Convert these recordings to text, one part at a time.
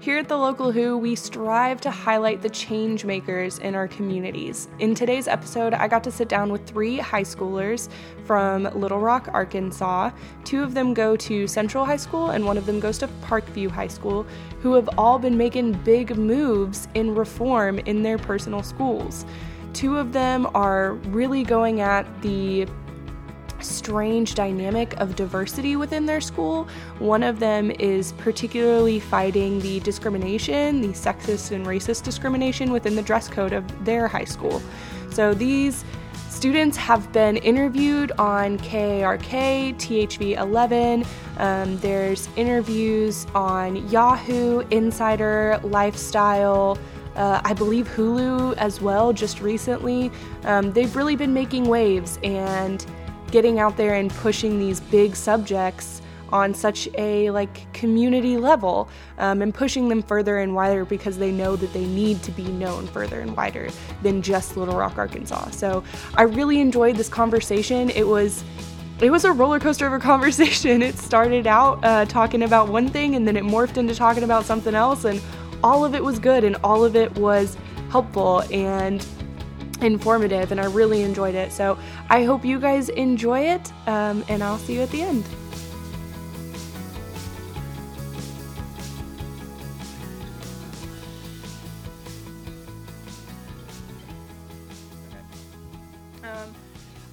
Here at the Local Who, we strive to highlight the change makers in our communities. In today's episode, I got to sit down with three high schoolers from Little Rock, Arkansas. Two of them go to Central High School, and one of them goes to Parkview High School, who have all been making big moves in reform in their personal schools. Two of them are really going at the strange dynamic of diversity within their school. One of them is particularly fighting the discrimination, the sexist and racist discrimination within the dress code of their high school. So these students have been interviewed on KARK, THV 11. Um, there's interviews on Yahoo, Insider, Lifestyle. Uh, I believe Hulu as well, just recently. Um, they've really been making waves and getting out there and pushing these big subjects on such a like community level um, and pushing them further and wider because they know that they need to be known further and wider than just Little Rock, Arkansas. So I really enjoyed this conversation. It was it was a roller coaster of a conversation. It started out uh, talking about one thing and then it morphed into talking about something else, and all of it was good and all of it was helpful and informative, and I really enjoyed it. So I hope you guys enjoy it, um, and I'll see you at the end. Um,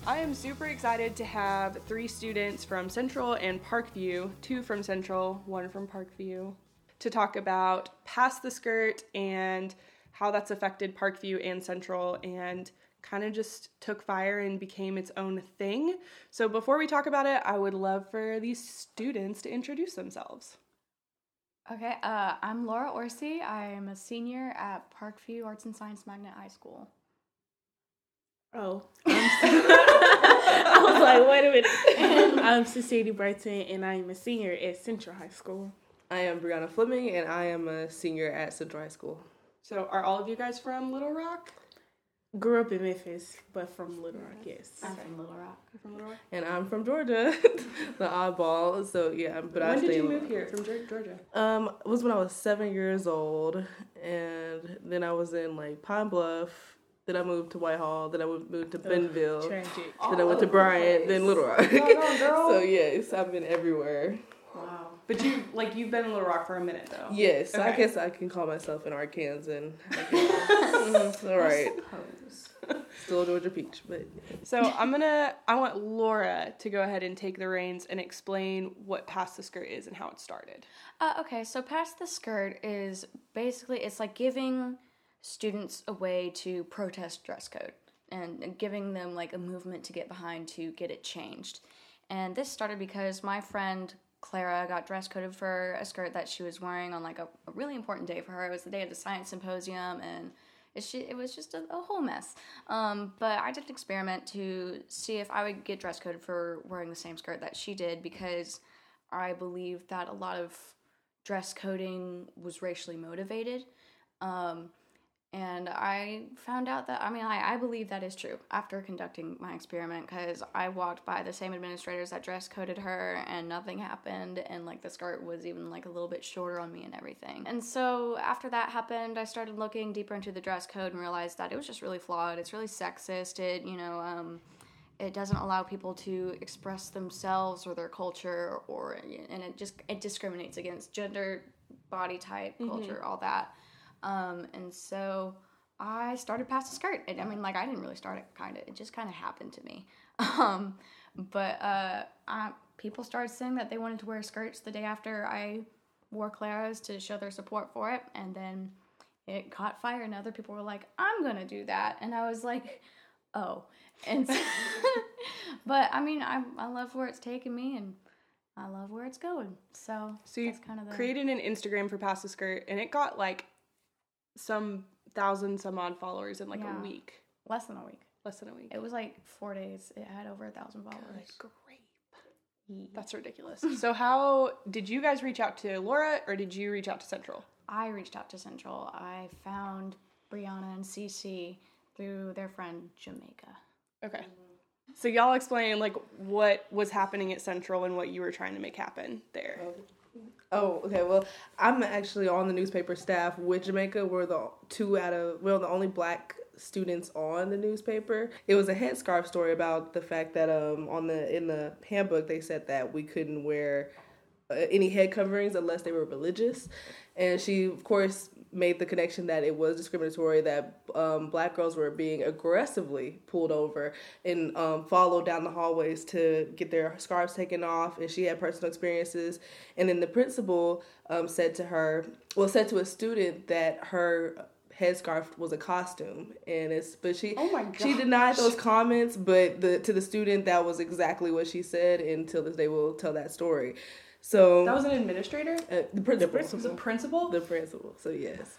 I am super excited to have three students from Central and Parkview, two from Central, one from Parkview, to talk about Pass the Skirt and how that's affected Parkview and Central and kind of just took fire and became its own thing. So before we talk about it, I would love for these students to introduce themselves. Okay, uh, I'm Laura Orsi. I'm a senior at Parkview Arts and Science Magnet High School. Oh, I was like, wait a minute. I'm Cecilia Brighton, and I am a senior at Central High School. I am Brianna Fleming, and I am a senior at Central High School. So, are all of you guys from Little Rock? Grew up in Memphis, but from Little Rock, yes. I'm from Little Rock. You're from Little Rock. And I'm from Georgia, the oddball. So yeah, but I when did you move here from Georgia? Um, it was when I was seven years old, and then I was in like Pine Bluff. Then I moved to Whitehall. Then I moved to Bentonville. Tragic. Then I went to Bryant. Then Little Rock. Doggone, girl. so yes, I've been everywhere. Wow. But you like you've been in Little Rock for a minute though. Yes, I guess I can call myself an Arkansan. I guess. Mhm, All right, still Georgia peach, but So I'm gonna I want Laura to go ahead and take the reins and explain what Pass the Skirt is and how it started. Uh, okay, so Pass the Skirt is basically it's like giving students a way to protest dress code and, and giving them like a movement to get behind to get it changed. And this started because my friend Clara got dress coded for a skirt that she was wearing on like a, a really important day for her. It was the day of the science symposium and it's ju- it was just a, a whole mess. Um, but I did an experiment to see if I would get dress coded for wearing the same skirt that she did because I believe that a lot of dress coding was racially motivated. Um, and I found out that, I mean, I, I believe that is true after conducting my experiment because I walked by the same administrators that dress coded her and nothing happened. And like the skirt was even like a little bit shorter on me and everything. And so after that happened, I started looking deeper into the dress code and realized that it was just really flawed. It's really sexist. It, you know, um, it doesn't allow people to express themselves or their culture or and it just it discriminates against gender body type culture all that um, and so i started pass the skirt. And i mean like i didn't really start it kind of it just kind of happened to me. Um, but uh, I, people started saying that they wanted to wear skirts the day after i wore clara's to show their support for it. And then it caught fire and other people were like i'm gonna do that. And i was like oh. And so, but i mean I, I love where it's taken me and i love where it's going. So So you kind of the created an Instagram for Pass the Skirt and it got like some thousand some odd followers in like Yeah. a week. less than a week Less than a week. it was like four days it had over a thousand followers Grape. That's ridiculous. so how did you guys reach out to Laura or did you reach out to Central? i reached out to central i found brianna and Cece through their friend jamaica Okay. So y'all explain like what was happening at Central and what you were trying to make happen there. Oh, okay. Well, I'm actually on the newspaper staff with Jamaica. We're the two out of we're the only black students on the newspaper. It was a headscarf story about the fact that um on the in the handbook they said that we couldn't wear uh, any head coverings unless they were religious, and she of course made the connection that it was discriminatory that um, black girls were being aggressively pulled over and um, followed down the hallways to get their scarves taken off. And she had personal experiences. And then the principal um, said to her well said to a student that her headscarf was a costume. And it's but she Oh my she denied those comments but the to the student that was exactly what she said. Until this day will tell that story so That was an administrator? uh, the principal The principal? the principal. So yes,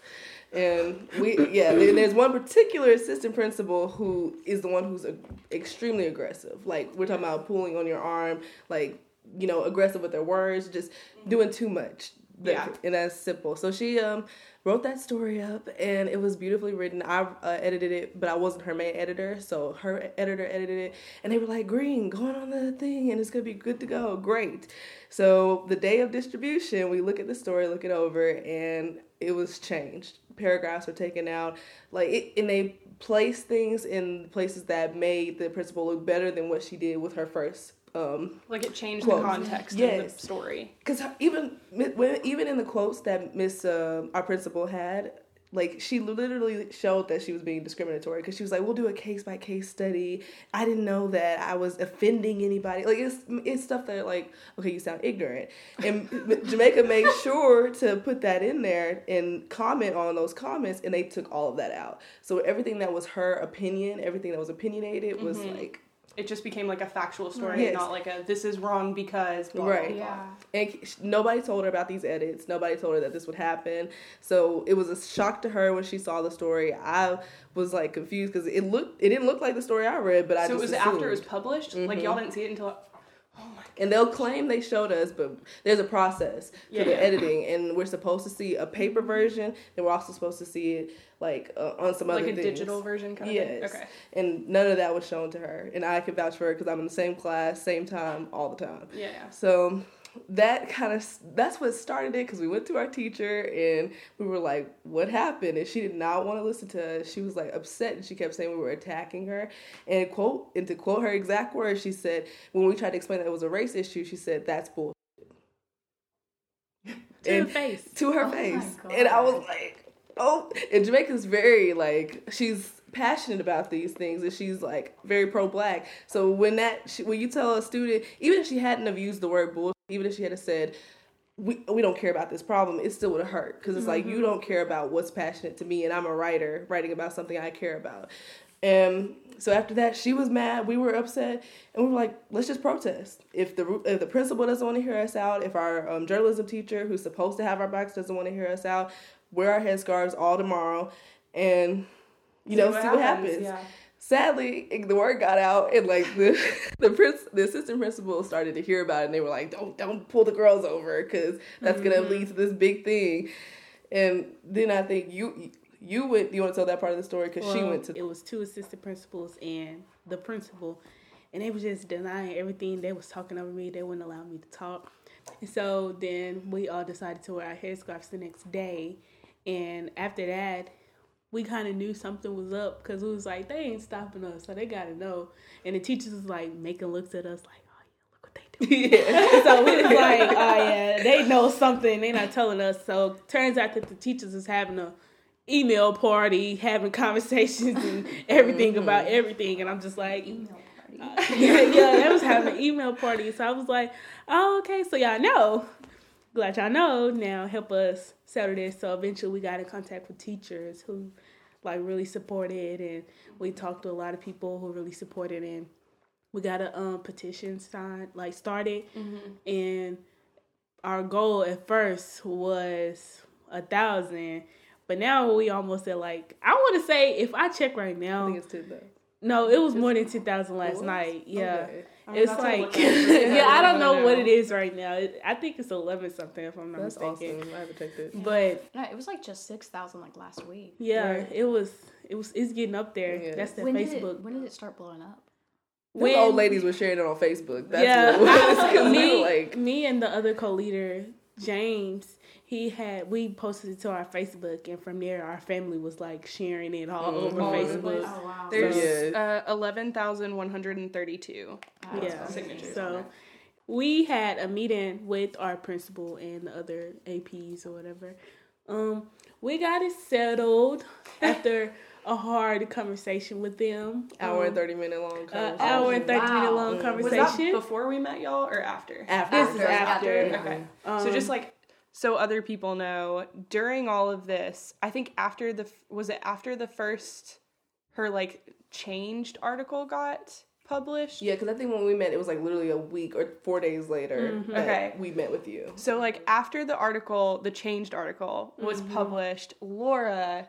and we yeah. And there's one particular assistant principal who is the one who's uh, extremely aggressive. Like we're talking about pulling on your arm, like you know, aggressive with their words, just doing too much. Yeah. and that's simple. So she um wrote that story up, and it was beautifully written. I uh, edited it, but I wasn't her main editor, so her editor edited it, and they were like, "Green, going on the thing, and it's gonna be good to go. Great." So the day of distribution, we look at the story, look it over, and it was changed. Paragraphs were taken out, like it, and they placed things in places that made the principal look better than what she did with her first. Um, Like it changed Quote. the context of the story. because even when even in the quotes that Miss uh, our principal had, like she literally showed that she was being discriminatory because she was like, "We'll do a case by case study." I didn't know that I was offending anybody. Like it's it's stuff that like, okay, you sound ignorant, and Jamaica made sure to put that in there and comment on those comments, and they took all of that out. So everything that was her opinion, everything that was opinionated, was like It just became like a factual story, Yes. and not like a this is wrong because blah, blah, Right. blah. Yeah. And nobody told her about these edits. Nobody told her that this would happen. So it was a shock to her when she saw the story. I was like confused because it looked, it didn't look like the story I read, but I So it just was after it was assumed. published. Like mm-hmm. y'all didn't see it until. Oh. And they'll claim they showed us, but there's a process for Yeah, the yeah. editing, and we're supposed to see a paper version, and we're also supposed to see it like uh, on some Like other like a things. digital version kind of Yes. thing. Okay. And none of that was shown to her, and I can vouch for her because I'm in the same class, same time, all the time. Yeah. So that kind of that's what started it because we went to our teacher and we were like, "What happened?" And she did not want to listen to us. She was like upset and she kept saying we were attacking her. And quote and to quote her exact words, she said when we tried to explain that it was a race issue, she said, "That's bull." To And- the face. to her Oh face. And I was like, oh, and Jamaica's very like she's passionate about these things and she's like very pro black. So when that she, when you tell a student, even if she hadn't have used the word bullshit, even if she had said we, we don't care about this problem, it still would have hurt because it's like you don't care about what's passionate to me, and I'm a writer writing about something I care about. And so after that, she was mad. We were upset, and we were like, "Let's just protest. If the if the principal doesn't want to hear us out, if our um, journalism teacher, who's supposed to have our backs, doesn't want to hear us out, wear our headscarves all tomorrow, and you know, see what happens." Yeah. Sadly, the word got out, and like the the prince, the assistant principal started to hear about it, and they were like, "Don't don't pull the girls over, because that's gonna Mm-hmm. lead to this big thing." And then I think you you went. You want to tell that part of the story because she went to It was two assistant principals and the principal, and they was just denying everything. They was talking over me. They wouldn't allow me to talk. And so then we all decided to wear our headscarves the next day. And after that, we kind of knew something was up because it was like they ain't stopping us, so they gotta know. And the teachers was like making looks at us like, oh yeah, look what they doing. yeah. so we was like, oh yeah, they know something. They not telling us. So turns out that the teachers is having a email party, having conversations and everything about everything. And I'm just like, Email party. uh, yeah, yeah, they was having an email party. So I was like, oh okay, so y'all know. Glad y'all know. Now help us settle this. So eventually we got in contact with teachers who like really supported and we talked to a lot of people who really supported and we got a um petition signed like started and our goal at first was a thousand but now we almost at like i want to say if i check right I now think it's no it was more than 2000 last night yeah Okay. I'm it's like look at it. yeah i don't know what it is right now It- i think it's 11 something if i'm not That's mistaken awesome. I haven't checked it. but No, it was like just six thousand like last week. yeah Right. it was it was it's getting up there Yeah. that's the when did facebook it when did it start blowing up? When old ladies were sharing it on Facebook. That's yeah, what it was. 'cause we me, like, me and the other co-leader, James, he had we posted it to our Facebook, and from there, our family was like sharing it all over All over the Facebook. Oh wow. There's Yeah. uh, 11,132. yeah. signatures So we had a meeting with our principal and the other APs or whatever. Um, we got it settled after a hard conversation with them. Hour and Um, thirty minute long uh, conversation. hour and thirty minute Wow. long Was conversation. that before we met y'all or after? after. This is after. Okay. so Um, just like so other people know, during all of this, I think after the was it after the first her like changed article got published? Yeah, because I think when we met, it was like literally a week or four days later Mm-hmm. Okay. we met with you. So like after the article, the changed article was Mm-hmm. published, Laura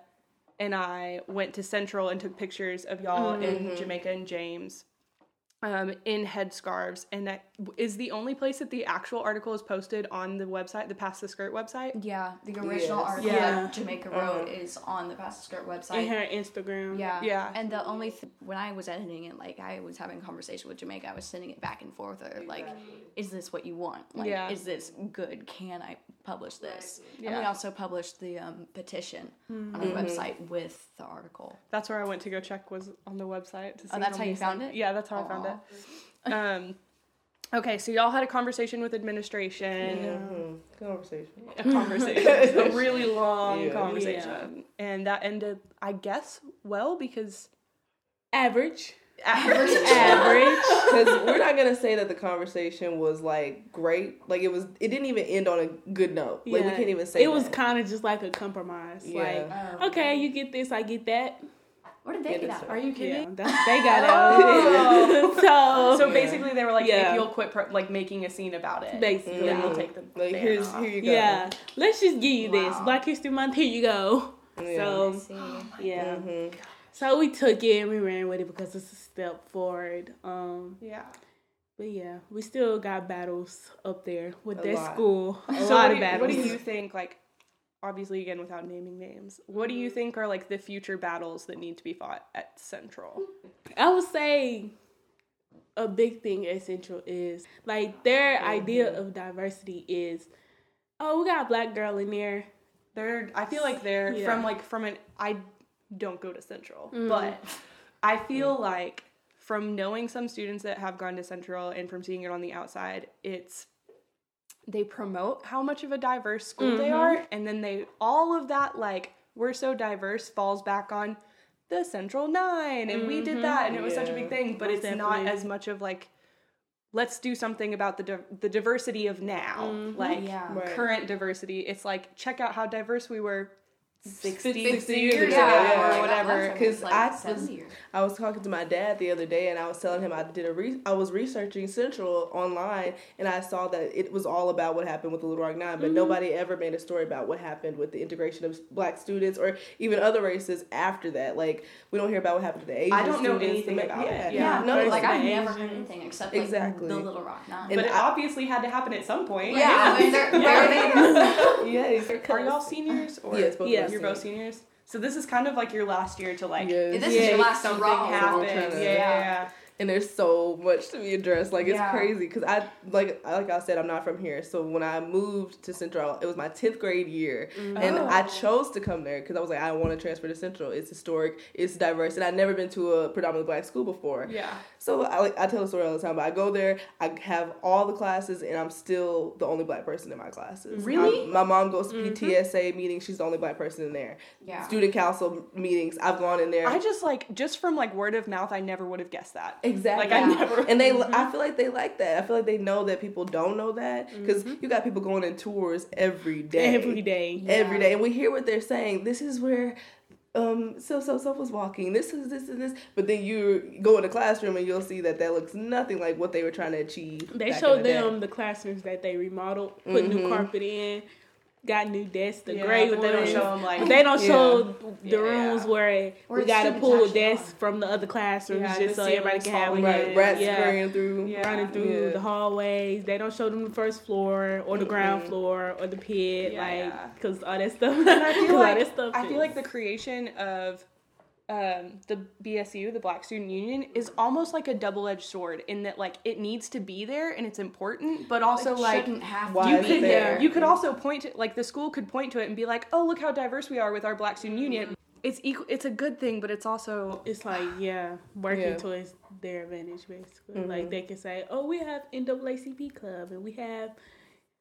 and I went to Central and took pictures of y'all Mm-hmm. in Jamaica and James. Um, in headscarves, and that is the only place that the actual article is posted on the website, the Pass the Skirt website. Yeah, the original Yes. article Yeah. that Jamaica wrote is on the Pass the Skirt website. in her Instagram. Yeah. Yeah. And the only th- when I was editing it, like I was having a conversation with Jamaica, I was sending it back and forth. Or like, is this what you want? Like, Yeah. is this good? Can I publish this? Yeah. And we Yeah. also published the um, petition on the website with the article. That's where I went to go check was on the website. To see Oh, that's when how you found sent- it? Yeah, that's how I found it. Um, okay, so y'all had a conversation with administration. Mhm. Conversation. A conversation, a really long Yeah. conversation, and that ended, I guess, well because Average. average. Average. Because we're not gonna say that the conversation was like great. Like it was. It didn't even end on a good note. Like we can't even say. It was kind of just like a compromise. Yeah. Like, okay, you get this, I get that. Where did they Yeah, get that's that? Are you Yeah, kidding? that's, they got it. so, So basically, they were like, Yeah. if you'll quit pro- like making a scene about it, Basically. then we'll take the Like here's off. here you go. yeah, let's just give you this Black History Month. Here you go. Yeah. So See. yeah, Mhm. so we took it and we ran with it because it's a step forward. Um, Yeah. but yeah, we still got battles up there with A that lot. school. A so lot of do, battles. What do you think? Like, obviously, again, without naming names, what do you think are like the future battles that need to be fought at Central? I would say a big thing at Central is like their idea of diversity is, oh, we got a black girl in there. They're. I feel like they're Yeah. from like from an. I don't go to Central, Mm. but I feel like from knowing some students that have gone to Central and from seeing it on the outside, it's they promote how much of a diverse school they Mhm. are, and then they all of that like we're so diverse falls back on the Central Nine, and we did that, and it was such a big thing. But Most it's not as much of like let's do something about the di- the diversity of now, like Yeah. Right. current diversity. It's like check out how diverse we were 60, 60 years ago, Yeah, yeah. or whatever. Because like I was- years. I was talking to my dad the other day, and I was telling him I did a re- I was researching Central online, and I saw that it was all about what happened with the Little Rock Nine, but mm-hmm. nobody ever made a story about what happened with the integration of black students or even other races after that. Like we don't hear about what happened to the Asian I don't know anything the- about it. yeah. Yeah, no, like I've never heard anything except like Exactly. the Little Rock Nine. And But it I- obviously had to happen at some point. yeah, I mean, they're, they're, yes. Are y'all seniors? Or Yes, both of Yes. You're both seniors? So this is kind of like your last year to like Yes. This Yeah, is your last something hurrah. happen. Yeah, yeah, yeah. And there's so much to be addressed. Like it's Yeah. crazy because I like like I said, I'm not from here. So when I moved to Central, it was my 10th grade year, mm. and Oh. I chose to come there because I was like, I want to transfer to Central. It's historic, it's diverse, and I'd never been to a predominantly black school before. Yeah. So I like I tell the story all the time. But I go there, I have all the classes, and I'm still the only black person in my classes. Really? I'm- my mom goes to mm-hmm. PTSA meetings. She's the only black person in there. Yeah. Student council meetings. I've gone in there. I just like just from like word of mouth, I never would have guessed that. Exactly. Like I never. and they i feel like they like that i feel like they know that people don't know that because you got people going in tours every day every day. every day and we hear what they're saying this is where um so so so was walking this is this and this but then you go in the classroom and you'll see that that looks nothing like what they were trying to achieve They showed the day. them the classrooms that they remodeled, put new Mhm. carpet in, got new desks, the Yeah, gray but they don't show them like- they don't Yeah. show the Yeah. rooms where, Where we got to pull actually desks from the other classrooms Yeah, just so everybody can have falling one. right rats yeah. scurrying through Yeah. running through Yeah. the hallways. They don't show them the first floor or the ground floor or the pit, Yeah, like yeah. because all that stuff. And I feel 'cause all like that stuff I feel like the creation of um, the BSU, the Black Student Union, is almost like a double edged sword in that like it needs to be there and it's important, but also It like shouldn't have to you be could there. you could also point to like the school could point to it and be like, oh look how diverse we are with our Black Student Union. It's equal. It's a good thing, but it's also It's like yeah, working Yeah. towards their advantage basically. Mhm. Like they can say, "Oh, we have NAACP club and we have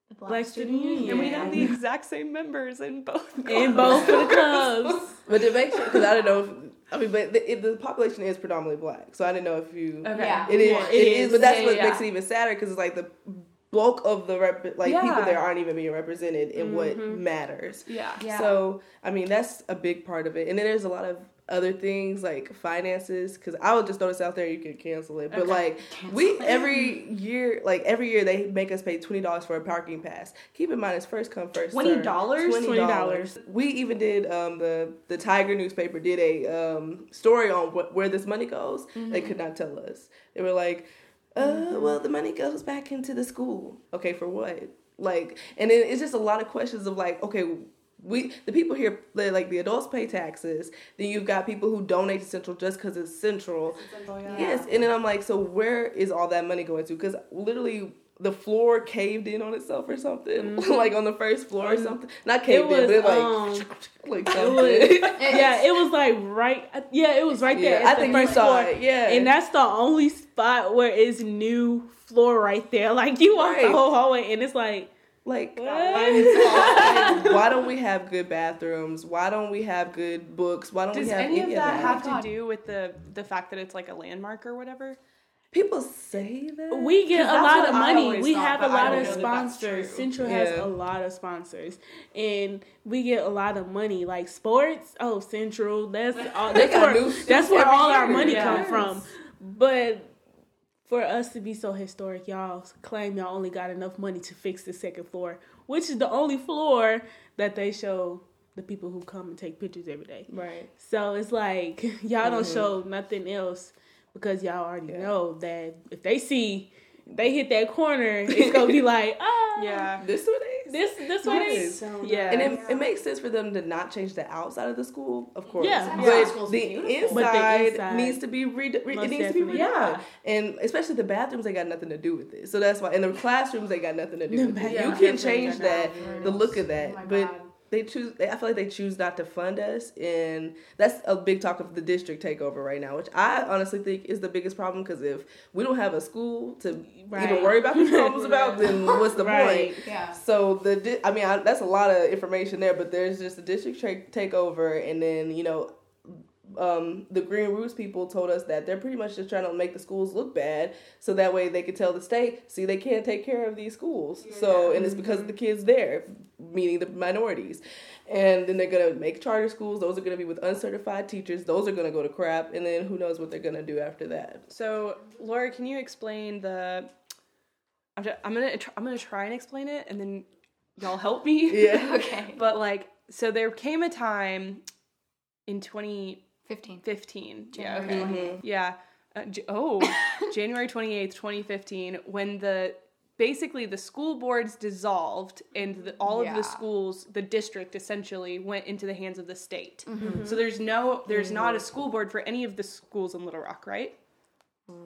The Black Student Union. and we have the exact same members in both. in both of the clubs." But to make sure, because I don't know if I mean, but the, it, the population is predominantly black, so I didn't know if you. Okay. Yeah. It is, Yeah, it it is, is. but that's Yeah, what yeah, makes it even sadder because it's like the bulk of the rep, like people there aren't even being represented in what Mhm. matters. Yeah. Yeah. So I mean, that's a big part of it, and then there's a lot of other things like finances. Because I would just throw this out there, you could cancel it, but Okay. like we every year, like every year they make us pay twenty dollars for a parking pass. Keep in mind, it's first come first. $20? Twenty dollars. We even did um, the the Tiger newspaper did a um, story on what, where this money goes. They could not tell us. They were like, uh, well, the money goes back into the school. Okay, for what? Like, and then it's just a lot of questions of like, okay. We the people here like the adults pay taxes. Then you've got people who donate to Central just because it's Central. Yes, and then I'm like, so where is all that money going to? Because literally the floor caved in on itself or something, like on the first floor or something. Not caved was, in, but like um, like It was, yeah, it was like right. Yeah, it was right there. yeah, I the think you first saw floor. it. Yeah, And that's the only spot where it's new floor right there. Like you walk the whole hallway and it's like like why don't we have good bathrooms? Why don't we have good books? Why don't Does we have any of that have God. to do with the the fact that it's like a landmark or whatever? People say that. we get a lot of money. We thought, have a lot of know that that's sponsors. true. Central has a lot of sponsors, and we get a lot of money. Like sports, oh Central, that's all. They where, that's where every all our money Yes. come from. But for us to be so historic, y'all claim y'all only got enough money to fix the second floor, which is the only floor that they show the people who come and take pictures every day. right. So it's like y'all don't Mhm. show nothing else because y'all already Yeah. know that if they see they hit that corner, it's gonna be like, oh, Yeah. This what it is. this this what it is. So Yeah. And it, it makes sense for them to not change the outside of the school, of course. Yeah. but Yeah. The beautiful. But the inside, inside- needs to be re- re- it needs to be redone. Yeah. And especially the bathrooms, they got nothing to do with it. So that's why. And the classrooms, they got nothing to do with it. bathrooms You can change that, the look of that, Oh but God. They choose. They, I feel like they choose not to fund us, and that's a big talk of the district takeover right now, which I honestly think is the biggest problem. Because if we don't have a school to Right. even worry about these problems about, then what's the Right. point? Yeah. So the di- I mean I, that's a lot of information there, but there's just the district tra- takeover, and then you know, um, the Green Roots people told us that they're pretty much just trying to make the schools look bad so that way they could tell the state, see, they can't take care of these schools. Yeah. So, and it's because of the kids there, meaning the minorities. And then they're going to make charter schools. Those are going to be with uncertified teachers. Those are going to go to crap. And then who knows what they're going to do after that. So, Laura, can you explain the. I'm, just, I'm gonna I'm gonna try and explain it, and then y'all help me. Yeah. okay. But like, so there came a time in 20 15. 15. January. Yeah. Okay. Mm-hmm. Yeah. Uh, j- oh, January 28th, 2015, when the basically the school boards dissolved and the, all yeah. of the schools the district essentially went into the hands of the state mm-hmm. mm-hmm. so there's no there's mm-hmm. not a mm-hmm. school board for any of the schools in little rock right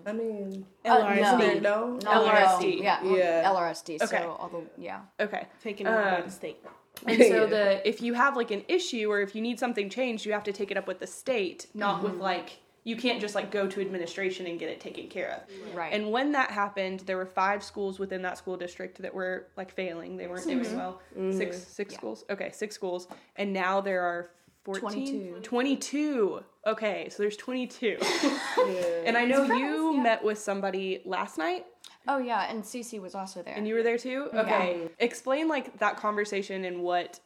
I mean, LRSD. Uh, no. no. LRSD. Yeah. yeah. LRSD. So okay. all the yeah. Okay. Taken over uh, by the um, state. And so Yeah. the if you have like an issue or if you need something changed, you have to take it up with the state, not with mm-hmm. like you can't just like go to administration and get it taken care of. Right. And when that happened, there were five schools within that school district that were like failing. They weren't doing mm-hmm. well. Mm-hmm. Six six Yeah. schools. Okay, six schools. And now there are 14 22. 22. Okay, so there's 22. Yeah. and I know you yeah. met with somebody last night oh yeah, and Cece was also there. and you were there too? Okay. Explain like that conversation and what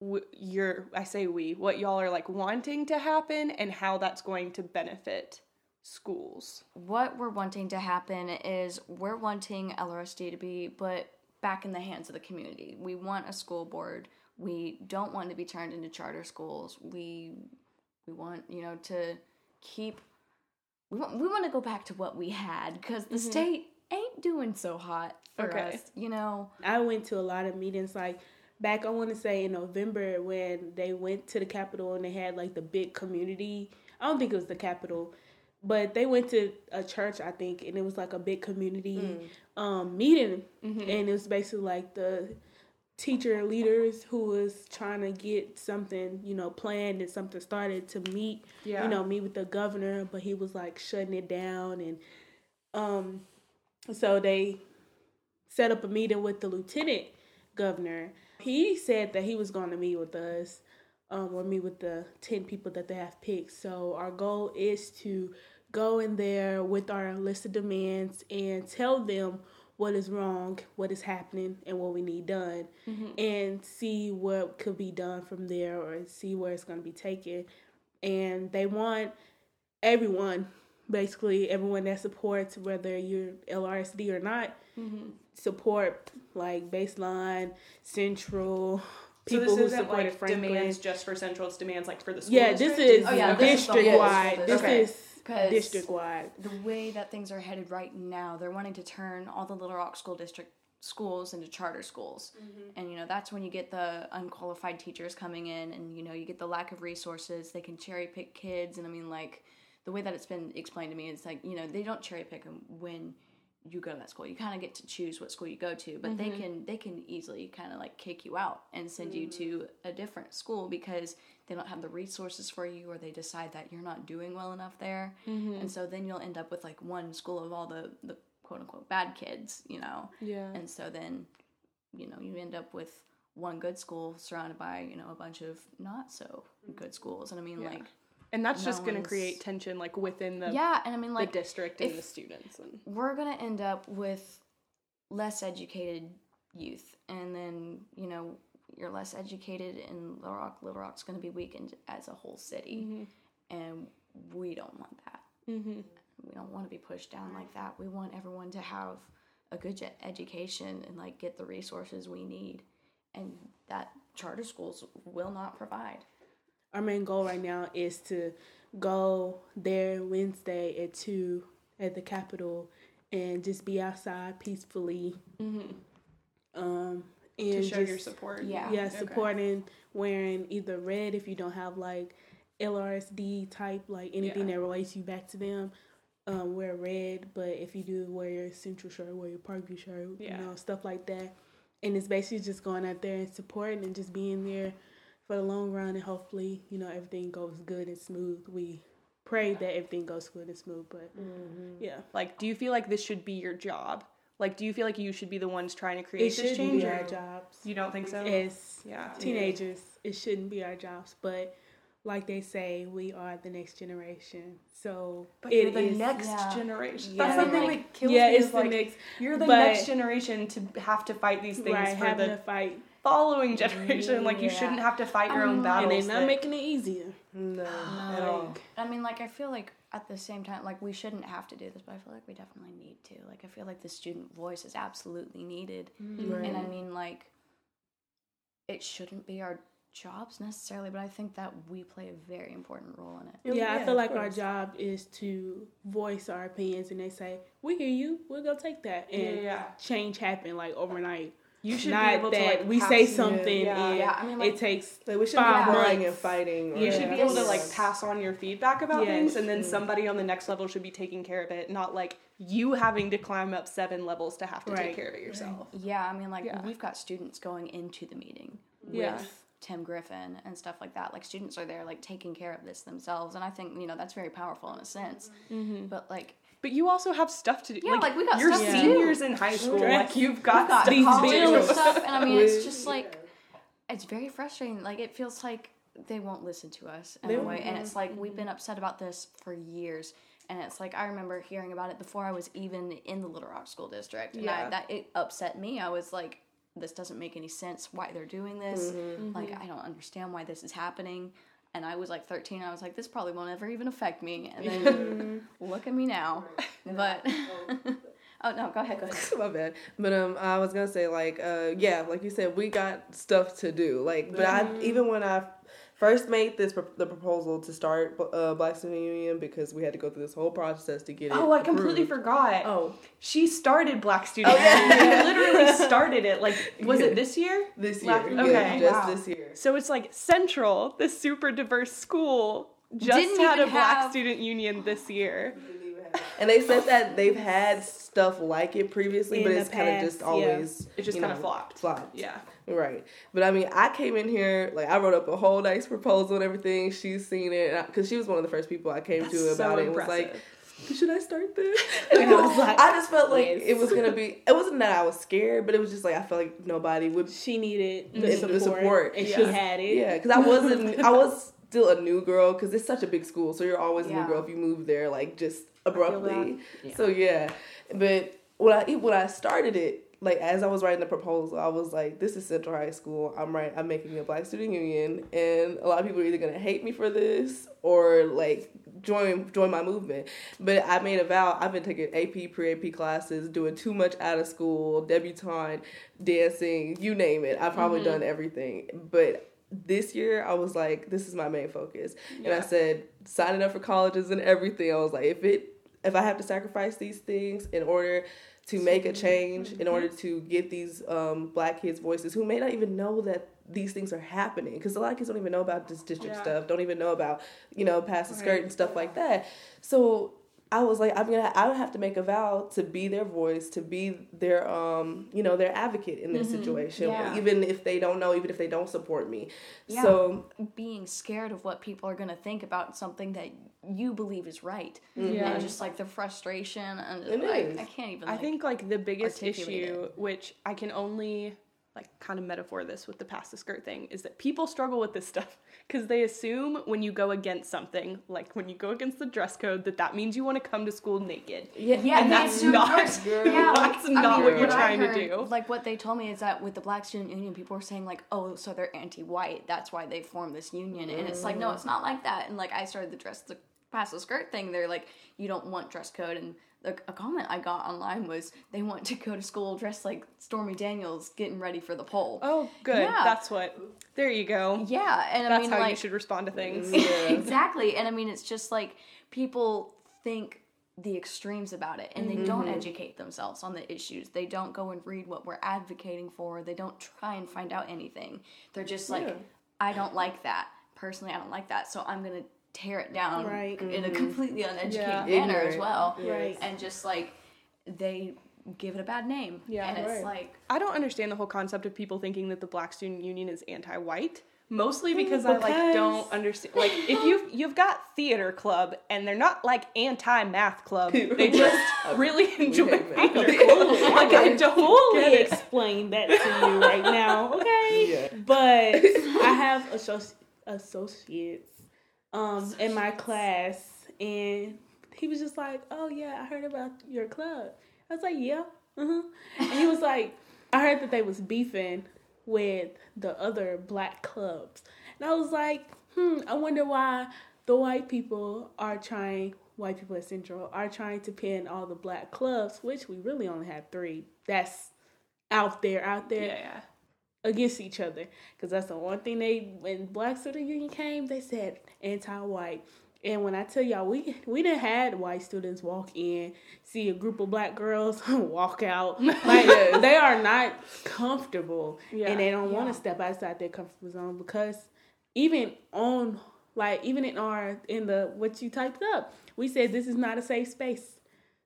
w- you're I say we, what y'all are like wanting to happen and how that's going to benefit schools. what we're wanting to happen is we're wanting LRSD to be but back in the hands of the community. We want a school board. We don't want to be turned into charter schools. We we want, you know, to keep we want we want to go back to what we had cuz the mm-hmm. state ain't doing so hot for Okay. us, you know. I went to a lot of meetings like back I want to say in November when they went to the Capitol and they had like the big community I don't think it was the Capitol, but they went to a church, I think, and it was like a big community um, meeting, Mm-hmm. and it was basically like the teacher and leaders who was trying to get something, you know, planned and something started to meet, Yeah. you know, meet with the governor, but he was like shutting it down, and um, so they set up a meeting with the lieutenant governor. He said that he was going to meet with us, um, or meet with the ten people that they have picked. So our goal is to go in there with our list of demands and tell them what is wrong, what is happening, and what we need done, and see what could be done from there, or see where it's going to be taken. And they want everyone, basically everyone that supports, whether you're LRSD or not, mm-hmm. support like baseline, central, So people this who isn't supported like Franklin. demands just for Central. It's demands like for the school. yeah, this district? is Oh, yeah, this is the district wide. This district. is 'Cause district wide. the way that things are headed right now, they're wanting to turn all the Little Rock School District schools into charter schools. Mm-hmm. And you know, that's when you get the unqualified teachers coming in and you know, you get the lack of resources. They can cherry pick kids and I mean like the way that it's been explained to me is like, you know, they don't cherry pick them when you go to that school. You kind of get to choose what school you go to, but they mm-hmm. can they can easily kind of like kick you out and send you to mm-hmm. a different school because they don't have the resources for you or they decide that you're not doing well enough there. Mm-hmm. And so then you'll end up with like one school of all the the quote unquote bad kids, you know. Yeah. And so then you know, you end up with one good school surrounded by, you know, a bunch of not so good schools. And I mean like And that's just going to create tension like within the yeah, and I mean the like district and the students and we're going to end up with less educated youth and then you know you're less educated and little rock little rock's going to be weakened as a whole city. And we don't want that. Mm-hmm. we don't want to be pushed down like that. We want everyone to have a good education and like get the resources we need. And that charter schools will not provide Our main goal right now is to go there Wednesday at two at the Capitol and just be outside peacefully. Um, and to show just, your support. Yeah. yeah, Okay. supporting wearing either red if you don't have like LRSD type, like anything Yeah. that relates you back to them. Um, wear red, but if you do wear your central shirt, wear your Parkview shirt, Yeah. you know, stuff like that. And it's basically just going out there and supporting and just being there for the long run, and hopefully, you know, everything goes good and smooth. We pray that everything goes good and smooth, but mm-hmm. yeah, Like, do you feel like this should be your job? Like, do you feel like you should be the ones trying to create it this shouldn't change? be our jobs. You don't think so? as yeah. teenagers, it shouldn't be our jobs. But like they say, we are the next generation. So But it you're the is- next Yeah. generation. Yeah. That's I the thing like, that kills yeah, me. it's the like, next. You're the but- next generation to have to fight these things right, for having the to fight, following generation. Like, you Yeah. shouldn't have to fight your Um, own and battles. they're not that- making it easier. No, at all. I mean, like, I feel like at the same time, like, we shouldn't have to do this, but I feel like we definitely need to. Like, I feel like the student voice is absolutely needed. Right. And I mean, like, it shouldn't be our jobs necessarily, but I think that we play a very important role in it. Yeah, I feel of like our job is to voice our opinions, and they say, "We hear you. We'll go take that." And Yeah, yeah. change happen like overnight. You should Not be able that to like we pass- say something Yeah. and Yeah, I mean, like- it takes Like we shouldn't Five be crying and fighting. Or You You should be able to like pass on your feedback about Yes. things, and then mm. somebody on the next level should be taking care of it, not like you having to climb up seven levels to have to Right. take care of it yourself. Yeah, I mean, like, Yeah. we've got students going into the meeting with Yeah. Tim Griffin and stuff like that. Like, students are there, like, taking care of this themselves. And I think, you know, that's very powerful in a sense. Mm-hmm. But, like, But you also have stuff to do. Yeah, like, we got you're stuff to do. seniors in high school. Stress. Like you've got, we've got these college and bills. stuff, and I mean, it's just like it's very frustrating. Like it feels like they won't listen to us in They a won't, way, and it's like we've mm-hmm. been upset about this for years. And it's like I remember hearing about it before I was even in the Little Rock School District, and Yeah. I, that it upset me. I was like, "This doesn't make any sense. Why they're doing this? Mm-hmm. Like mm-hmm. I don't understand why this is happening." And I was like 13. I was like, "This probably won't ever even affect me." And then look at me now. But oh no, go ahead, go ahead. My bad. But um, I was gonna say like uh, yeah, like you said, we got stuff to do. Like, but I even when I first made this the proposal to start uh, Black Student Union because we had to go through this whole process to get it. Oh, I completely approved. forgot. Oh, She started Black Student. Union. You literally started it. Like, was it this year? this year. Black- yeah, okay. just Wow. this year. So it's like Central, the super diverse school, just Didn't had a black have- student union this year. And they said that they've had stuff like it previously, In but it's kind of past, just yeah. always It just kinda flopped. Flopped. Yeah. Right. But I mean, I came in here like I wrote up a whole nice proposal and everything. She's seen it because she was one of the first people I came to about so it. and was like, impressive. Should I start this? And I was like, I just felt like yes. it was gonna be. It wasn't that I was scared, but it was just like I felt like nobody would. She needed the The support, support, and yeah. she had it. Yeah, because I wasn't. I was still a new girl because it's such a big school, so you're always a new girl if you move there like just abruptly. that. So yeah, but when I when I started it. Like as I was writing the proposal, I was like, "This is Central High School. I'm right. I'm making a Black Student Union, and a lot of people are either gonna hate me for this or like join join my movement." But I made a vow. I've been taking AP, pre AP classes, doing too much out of school, debutante, dancing, you name it. I've probably done everything. But this year, I was like, "This is my main focus," and I said, signing up for colleges and everything. I was like, if it if I have to sacrifice these things in order to make a change, in order to get these um, black kids' voices who may not even know that these things are happening, because a lot of kids don't even know about this district Yeah. stuff, don't even know about you know pass the skirt and stuff like that. So I was like, I'm gonna, I would have to make a vow to be their voice, to be their, um, you know, their advocate in this situation, Yeah. even if they don't know, even if they don't support me. Yeah. So being scared of what people are going to think about something that you believe is right. Yeah. And just like the frustration and It I, is. I can't even I think like the biggest articulate issue, which I can only like kind of metaphor this with the pass the skirt thing, is that people struggle with this stuff because they assume when you go against something, like when you go against the dress code, that that means you want to come to school naked. yeah, Yeah, and that's not- first- yeah, like, that's not what you're I trying to do. Like what they told me is that with the Black Student Union, people were saying like, "Oh, so they're anti-white. That's why they formed this union." And it's like, no, mm. it's not like that. And like I started the dress the pass the skirt thing. They're like, you don't want dress code. And the, a comment I got online was they want to go to school dressed like Stormy Daniels getting ready for the pole. Oh, good. Yeah. That's what. There you go. Yeah, and I That's mean how like you should respond to things. exactly. And I mean, it's just like people think the extremes about it and they mm-hmm. don't educate themselves on the issues. They don't go and read what we're advocating for. They don't try and find out anything. They're just like, Yeah. I don't like that. Personally, I don't like that. So I'm going to tear it down Right. in a mm-hmm. completely uneducated Yeah. manner as well. Right. And just like they give it a bad name. Yeah, and it's right. like I don't understand the whole concept of people thinking that the Black Student Union is anti-white. Mostly because, I like don't understand. Like if you you've got theater club and they're not like anti-math club, they just really enjoy math. theater club. Like I don't fully explain that to you right now, okay? Yeah. But I have associ- associates um in my class, and he was just like, "Oh yeah, I heard about your club." I was like, "Yeah," uh-huh. and he was like, "I heard that they was beefing with the other black clubs," and I was like, "Hmm, I wonder why the white people are trying." White people at Central are trying to pin all the black clubs, which we really only have three. That's out there, out there Yeah, yeah. Against each other. Because that's the one thing they when Black Student Union came they said anti-white. And when I tell y'all we we didn't had white students walk in see a group of black girls walk out. Like they are not comfortable. Yeah. and they don't want to step outside their comfort zone because even on like even in our in the what you typed up we said this is not a safe space.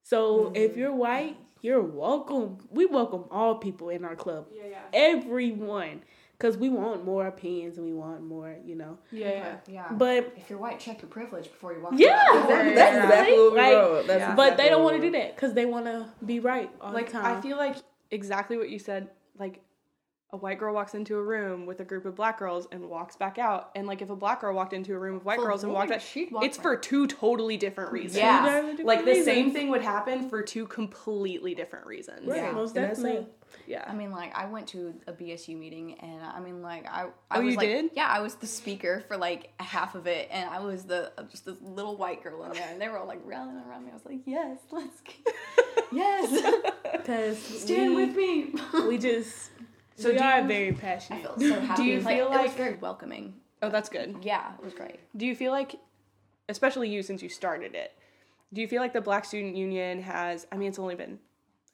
So if mm-hmm. you're white, you're welcome. We welcome all people in our club. Yeah, yeah. Everyone. Because we want more opinions and we want more, you know. Yeah, yeah. yeah. But if you're white, check your privilege before you walk. Yeah. through that door. That's, that's exactly what we Like, wrote. That's yeah. but exactly they don't want to do that because they want to be right all Like the time. I feel like exactly what you said. Like a white girl walks into a room with a group of black girls and walks back out, and like if a black girl walked into a room with white For girls and walked out, she'd walk it's right- for two totally different reasons. Yeah. Two different like the same thing would happen for two completely different reasons. Right, Yeah. most definitely. it. Yeah. I mean, like I went to a BSU meeting, and I mean, like I, I Oh, was you like, did? yeah, I was the speaker for like half of it, and I was the just this little white girl in there, and they were all like rallying around me. I was like, yes, let's, get, yes, Because stand we, with me. we just, So we do are you- very I passionate. felt so happy. Do you like, feel it was like- very welcoming? oh, that's good. Yeah, it was great. Do you feel like, especially you since you started it, do you feel like the Black Student Union has? I mean, it's only been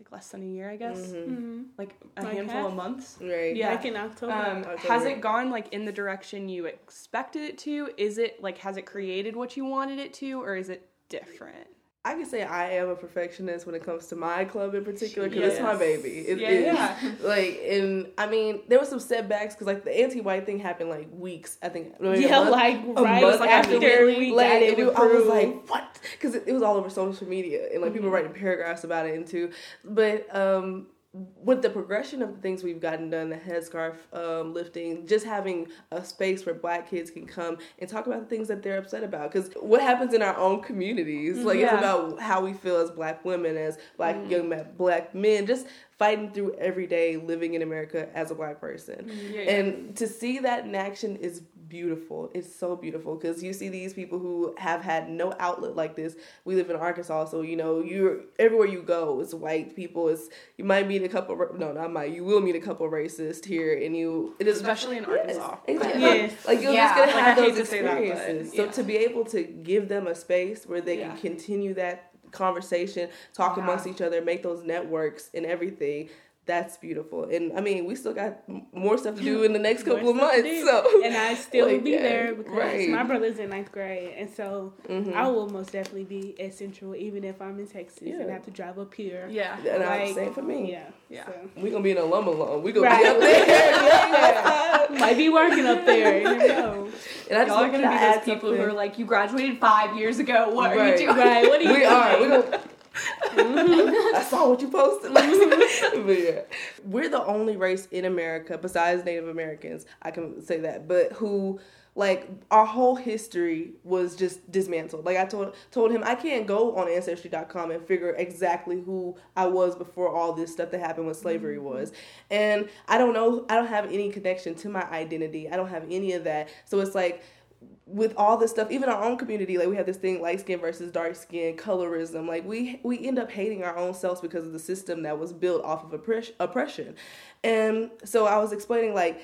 like less than a year, I guess. Mm-hmm. Like a Like handful half? of months. Right. Yeah. Like in October. Um, October. has it gone like in the direction you expected it to? Is it like has it created what you wanted it to, or is it different? I can say I am a perfectionist when it comes to my club in particular because it's my baby. It Yeah, is. yeah. Like, and I mean, there were some setbacks because like the anti-white thing happened like weeks. I think. yeah, month- like right month after after we, like got it it was- I was like, what? Because it, it was all over social media and like people Mm-hmm. writing paragraphs about it and too. But um, with the progression of the things we've gotten done, the headscarf um, lifting, just having a space where Black kids can come and talk about the things that they're upset about. Because what happens in our own communities, like Yeah. it's about how we feel as Black women, as Black Mm-hmm. young men, Black men, just fighting through every day living in America as a Black person. Yeah, yeah. And to see that in action is beautiful. It's so beautiful because you see these people who have had no outlet like this. We live in Arkansas, so you know you're everywhere you go. It's white people. It's you might meet a couple. No, not might. You will meet a couple racist here, and you it is Especially in Yes, Arkansas. Exactly. Yes. Like you're Yeah. just gonna Like, have I hate those to say that, but, experiences. yeah. So to be able to give them a space where they Yeah. can continue that conversation, talk Yeah. amongst each other, make those networks and everything. That's beautiful, and I mean, we still got more stuff to do in the next couple of More stuff to months. So, and I still will Like, be yeah, there because right. my brother's in ninth grade, and so Mhm. I will most definitely be at Central, even if I'm in Texas and Yeah. have to drive up here. yeah, and I'm Like, saying for me, Yeah, Yeah. So. we gonna be in a alum alum. We gonna Right. be up there. yeah. Might be working up there. You never know. And I just Y'all are gonna be those people who are like, you graduated five years ago. What are you doing? Right? What are you we are. We doing? Mm-hmm. gonna, I saw what you posted. Mm-hmm. but yeah, we're the only race in America besides Native Americans. I can say that, but who like our whole history was just dismantled. Like I told told him, I can't go on ancestry.com and figure exactly who I was before all this stuff that happened when slavery mm-hmm. was, and I don't know. I don't have any connection to my identity. I don't have any of that. So it's like with all this stuff, even our own community, like we have this thing light skin versus dark skin, colorism. Like we we end up hating our own selves because of the system that was built off of oppress- oppression. And so I was explaining like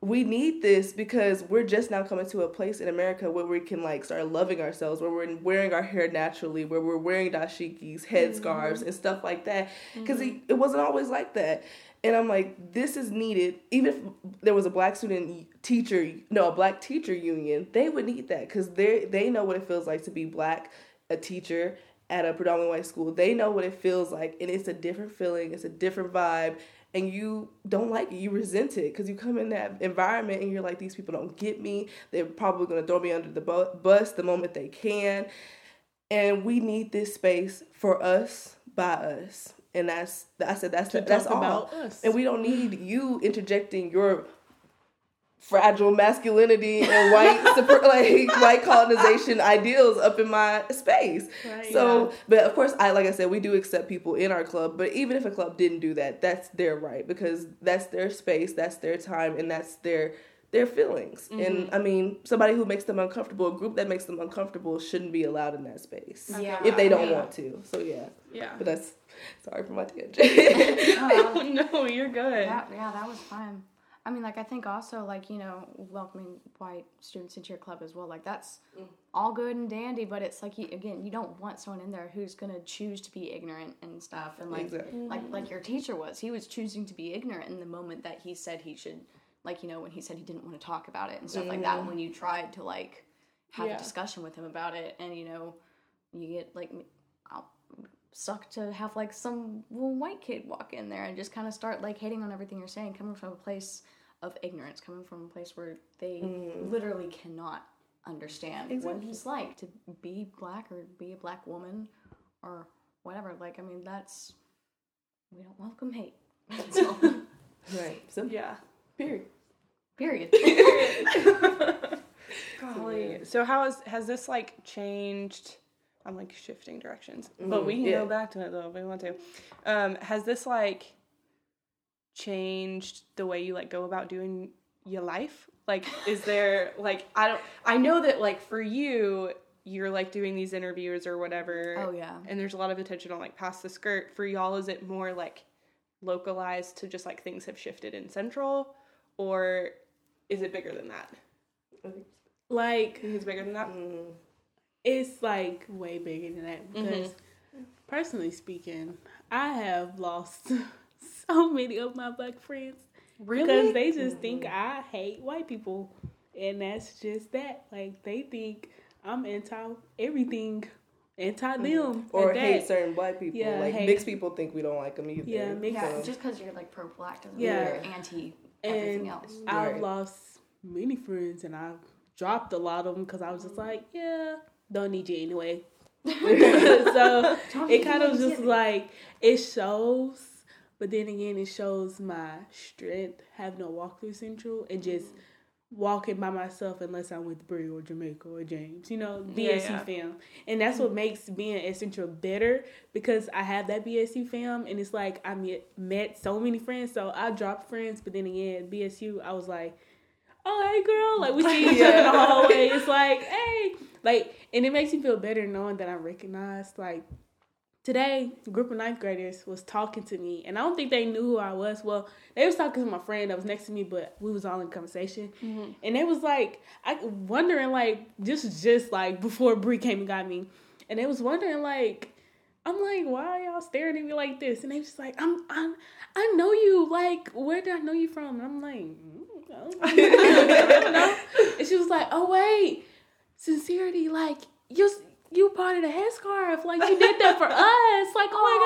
we need this because we're just now coming to a place in America where we can like start loving ourselves, where we're wearing our hair naturally, where we're wearing dashikis, headscarves, mm-hmm. and stuff like that. Because mm-hmm. it, it wasn't always like that. And I'm like, this is needed. Even if there was a black student teacher, no, a black teacher union, they would need that because they they know what it feels like to be black, a teacher at a predominantly white school. They know what it feels like, and it's a different feeling. It's a different vibe, and you don't like it. You resent it because you come in that environment and you're like, these people don't get me. They're probably gonna throw me under the bus the moment they can, and we need this space for us by us. And that's I said that's To that's all. about us. And we don't need you interjecting your fragile masculinity and white like white colonization ideals up in my space. Right, so, but of course, I like I said, we do accept people in our club. But even if a club didn't do that, that's their right because that's their space, that's their time, and that's their their feelings. Mm-hmm. And I mean, somebody who makes them uncomfortable, a group that makes them uncomfortable, shouldn't be allowed in that space Yeah. if they don't Yeah. want to. So yeah, Yeah. but that's sorry for my tangent. Uh, no, you're good. that, yeah, that was fine. I mean, like, I think also, like, you know, welcoming white students into your club as well. Like, that's all good and dandy, but it's like, you, again, you don't want someone in there who's going to choose to be ignorant and stuff. And, like, Exactly. like, like your teacher was. He was choosing to be ignorant in the moment that he said he should, like, you know, when he said he didn't want to talk about it and stuff like that. When you tried to, like, have Yeah. a discussion with him about it, and, you know, you get, like, I'll suck to have like some little white kid walk in there and just kind of start like hating on everything you're saying coming from a place of ignorance coming from a place where they mm. literally cannot understand what it's like to be black or be a black woman or whatever like i mean that's we don't welcome hate all. right. So Yeah. period. period Golly. So how has has this like changed? I'm like shifting directions, but we can yeah. go back to it though if we want to. Um, has this like changed the way you like go about doing your life? Like, is there like I don't I know that like for you you're like doing these interviews or whatever. Oh, yeah. And there's a lot of attention on like pass the skirt. For y'all, is it more like localized to just like things have shifted in central, or is it bigger than that? Like Think it's bigger than that? Mm-hmm. It's like way bigger than that mm-hmm. because personally speaking, I have lost so many of my black friends Really? because they just think I hate white people, and that's just that. Like they think I'm anti everything, anti mm-hmm. them, or and hate that. certain black people. Yeah, like hate- mixed people think we don't like them either. Yeah, mixed- Yeah, So- just because you're like pro black doesn't Yeah. mean you're anti everything and else. I've Right. lost many friends, and I've dropped a lot of them because I was just mm-hmm. like, yeah, don't need you anyway. so it kind of just like it shows, but then again, it shows my strength having a walkthrough central and just walking by myself unless I'm with Bree or Jamaica or James, you know, BSC yeah. fam. And that's what makes being at Central better because I have that BSU fam and it's like I met, met so many friends. So I dropped friends, but then again, BSU, I was like, oh, hey girl, like we see each other in the hallway. It's like, hey, like, and it makes me feel better knowing that I'm recognized. Like, today, a group of ninth graders was talking to me, and I don't think they knew who I was. Well, they was talking to my friend that was next to me, but we was all in conversation, mm-hmm. and they was like, I wondering like this was just like before Bree came and got me, and they was wondering like. I'm like, why are y'all staring at me like this? And they just like, I'm, I'm, I know you. Like, where did I know you from? And I'm like, mm, I don't know. And she was like, oh wait, sincerity, like you, you part of the headscarf, like you did that for us, like oh my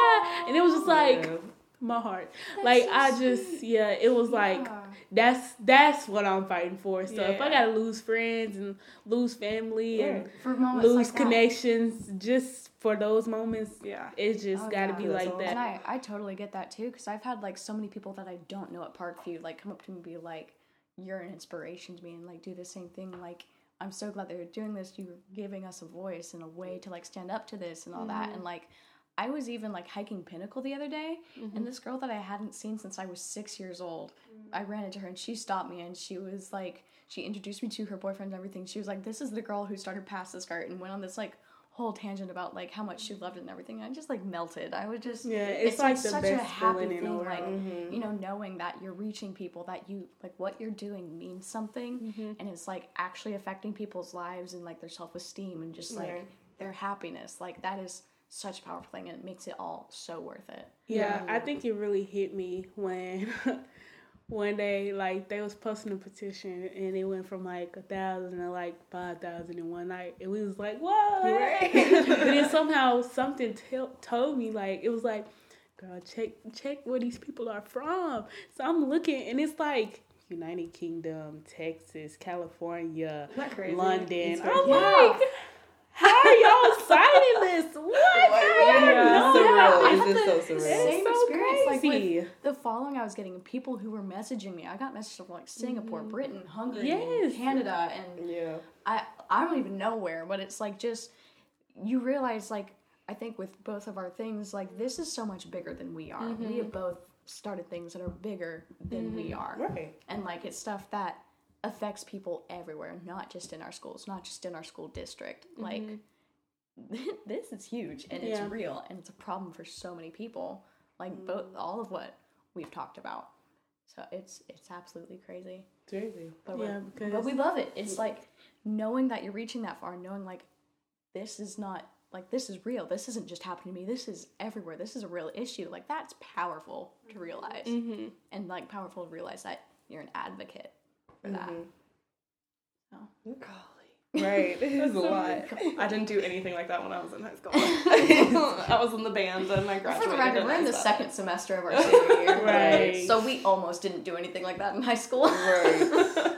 god. And it was just like Yeah. my heart, like I just, yeah, it was like that's that's what I'm fighting for. So if I gotta lose friends and lose family and For lose like that. connections just for those moments, Yeah. it's just Oh, gotta yeah. be That's like awesome. that. And I, I totally get that too, because I've had like so many people that I don't know at Parkview like come up to me and be like, "You're an inspiration to me," and like do the same thing. Like, I'm so glad they're doing this. You're giving us a voice and a way to like stand up to this and all that. Mm-hmm. And like, I was even like hiking Pinnacle the other day, and this girl that I hadn't seen since I was six years old, I ran into her and she stopped me and she was like, she introduced me to her boyfriend and everything. She was like, "This is the girl who started Pass the Skirt," and went on this like whole tangent about like how much she loved it and everything. And I just like melted. I was just Yeah, it's like the such best a happy feeling in the thing, like Mm-hmm. you know, knowing that you're reaching people, that you like what you're doing means something, Mm-hmm. and it's like actually affecting people's lives and like their self esteem and just like Right. their happiness. Like that is such a powerful thing, and it makes it all so worth it. Yeah, I think it really hit me when one day like they was posting a petition and it went from like a thousand to like five thousand in one night. And we was like what? But then somehow something t- told me like it was like girl check check where these people are from. So i'm looking and it's like united kingdom texas california london. It's i'm crazy. like how are y'all signing this what I didn't Yeah, know surreal. It's just the so surreal. Same so experience, like crazy. with the following I was getting, people who were messaging me. I got messages from like Singapore, mm-hmm. Britain, Hungary, Yes. Canada, and Yeah. I I don't even know where, but it's like just you realize like I think with both of our things like this is so much bigger than we are. We mm-hmm. have both started things that are bigger than we mm-hmm. are. Right. And like it's stuff that affects people everywhere, not just in our schools, not just in our school district. Like this is huge and it's real and it's a problem for so many people. Like both all of what we've talked about. So it's it's absolutely crazy. Crazy. But, Yeah, but we love it. It's like knowing that you're reaching that far, knowing like this is not like this is real. This isn't just happening to me. This is everywhere. This is a real issue. Like that's powerful to realize, Mm-hmm. and like powerful to realize that you're an advocate for that. Right. It's a lot. I didn't do anything like that when I was in high school. I was in the band and I For graduated. the record, we're in the that's second semester of our senior year, Right. So we almost didn't do anything like that in high school. Right.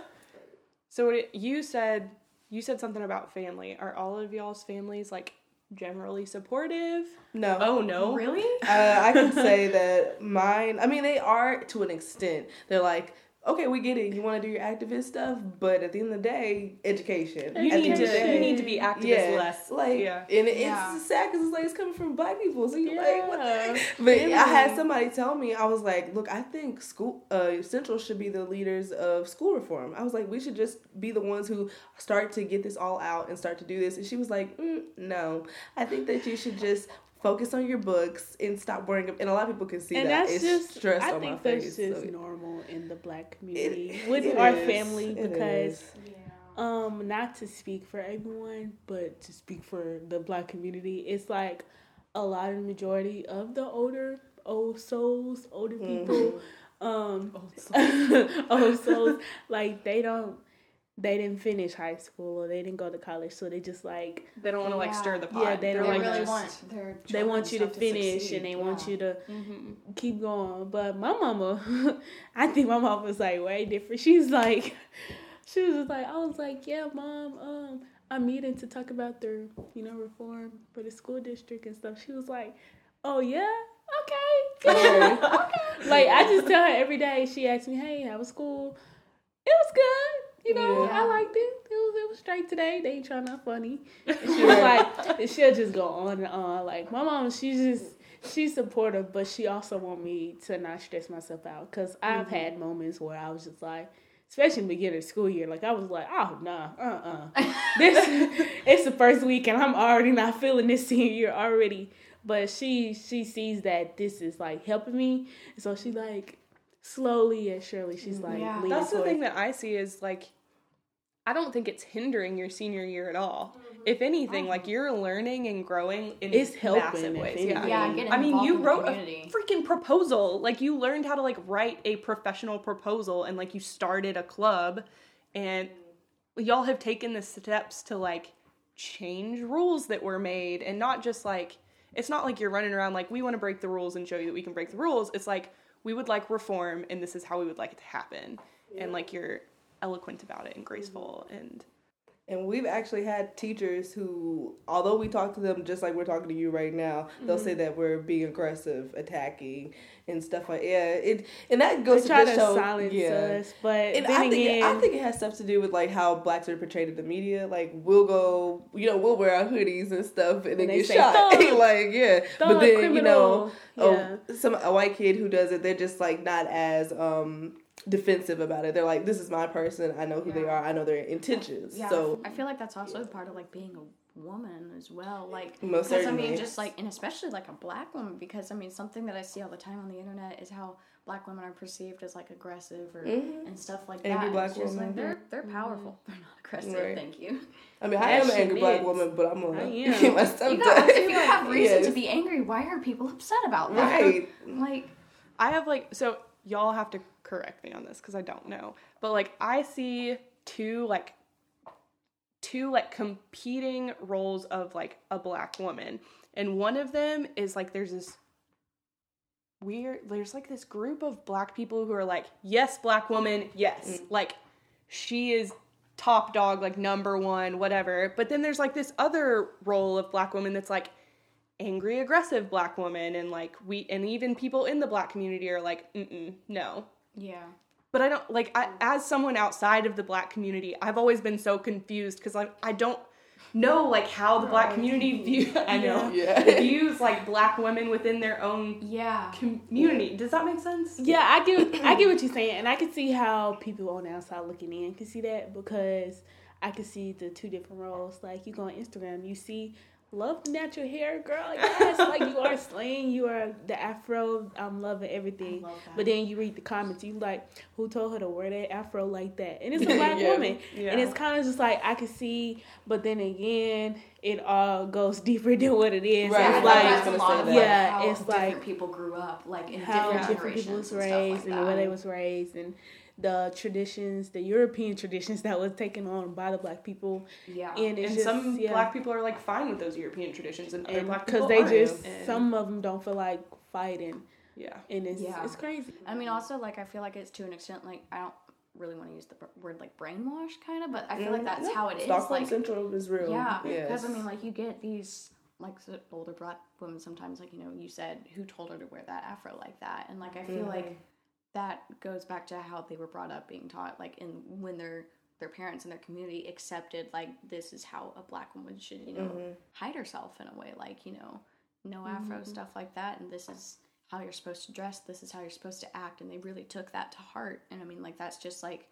So what you said you said something about family. Are all of y'all's families like generally supportive? No. Oh no. really? Uh, I can say that mine. I mean, they are to an extent. They're like, okay, we get it. You want to do your activist stuff, but at the end of the day, education. You need the to of the you need to be activist yeah, less. Like, yeah. and it's Yeah. sad because it's like it's coming from black people. So you're like, what the Yeah. But I had somebody tell me, I was like, look, I think school uh, Central should be the leaders of school reform. I was like, we should just be the ones who start to get this all out and start to do this. And she was like, mm, no, I think that you should just focus on your books and stop worrying. And a lot of people can see and that. that's it's just stress I on think my that's face. just so- normal in the black community It- with it our is. family It because is. um not to speak for everyone but to speak for the black community it's like a lot of the majority of the older old souls, older people, um, old souls, like they don't, they didn't finish high school or they didn't go to college, so they just like They don't want to like stir the pot. Yeah, they They're don't They like really just- want their they want you to finish succeed, and they want yeah. you to Mhm. keep going. But my mama, I think my mom was like way different. She's like, she was just like, I was like, yeah, mom, um, I'm meeting to talk about their, you know, reform for the school district and stuff. She was like, oh yeah, okay, okay. Like I just tell her every day. She asks me, hey, how was school? It was good. You know, Yeah. I liked it. It was it was straight today. They ain't trying not funny. And she was like, and she'll just go on and on. Like my mom, she's just she's supportive, but she also want me to not stress myself out because I've had moments where I was just like, especially in the beginning of school year, like I was like, oh nah, uh uh this it's the first week and I'm already not feeling this senior year already. But she she sees that this is like helping me, so she like slowly and surely she's mm, like Yeah. leaning That's the thing that I see is like, I don't think it's hindering your senior year at all. If anything, like you're learning and growing in It's helping, massive ways. Yeah. Yeah, I mean, you wrote a freaking proposal. Like you learned how to like write a professional proposal, and like you started a club, and y'all have taken the steps to like change rules that were made, and not just like it's not like you're running around like we want to break the rules and show you that we can break the rules. It's like we would like reform, and this is how we would like it to happen, and like you're eloquent about it and graceful and And we've actually had teachers who, although we talk to them just like we're talking to you right now, they'll Mm-hmm. say that we're being aggressive, attacking, and stuff like yeah. It and that goes They to try to show, silence yeah. us, but And then I think again, I think it has stuff to do with like how blacks are portrayed in the media. Like we'll go, you know, we'll wear our hoodies and stuff, and then they get shot. Like yeah, but then you know, criminal." oh, some a white kid who does it, they're just like not as um defensive about it. They're like, this is my person. I know who they are. I know their intentions. Yeah, So I feel like that's also part of like being a woman as well. Like, Most because I mean, just like, and especially like a black woman, because I mean, something that I see all the time on the internet is how black women are perceived as like aggressive or mm-hmm. and stuff like Angry that. black woman. like they're they're powerful. Mm-hmm. They're not aggressive. Right. Thank you. I mean, I am an angry shit black is. woman, but I'm gonna I am. my stuff You done. if you have reason Yes. to be angry, why are people upset about that? right. Like, I have like so y'all have to correct me on this because I don't know, but like I see two like two like competing roles of like a black woman, and one of them is like there's this weird there's like this group of black people who are like yes black woman yes. Mm. Like she is top dog like number one whatever. But then there's like this other role of black woman that's like angry aggressive black woman. And like we and even people in the black community are like Mm-mm, no yeah, but i don't like I, as someone outside of the black community i've always been so confused because I, I don't know like how the black community view i know Yeah. views like black women within their own yeah. community does that make sense Yeah, I get I get what you're saying, and I can see how people on the outside looking in can see that because I can see the two different roles. Like you go on Instagram, you see love the natural hair, girl. Yes, like you are slaying, you are the afro. I'm loving everything. But then you read the comments, you like, who told her to wear that afro like that? And it's a black Yeah. woman, Yeah. and it's kind of just like I can see, but then again, it all goes deeper than what it is. Right, It's like- like a lot of that. like, Yeah, it's like people grew up, like in how different different people was raised like and way they was raised and the traditions, the European traditions that was taken on by the black people. yeah, And it's and just some yeah. black people are like fine with those european traditions and other and black people because they aren't. just And- some of them don't feel like fighting yeah and it's Yeah. it's crazy. I mean, also like I feel like it's to an extent like I don't really want to use the word like brainwash kind of, but I feel like mm, that's how it is. Stockholm Like, Central is real. yeah, Yes. because I mean, like you get these like s- older black women sometimes, like you know, you said who told her to wear that afro like that, and like I feel mm-hmm. like that goes back to how they were brought up, being taught like in when their their parents and their community accepted like this is how a black woman should you know mm-hmm. hide herself in a way, like you know, no mm-hmm. afro stuff like that, and this is how you're supposed to dress, this is how you're supposed to act, and they really took that to heart, and I mean, like that's just like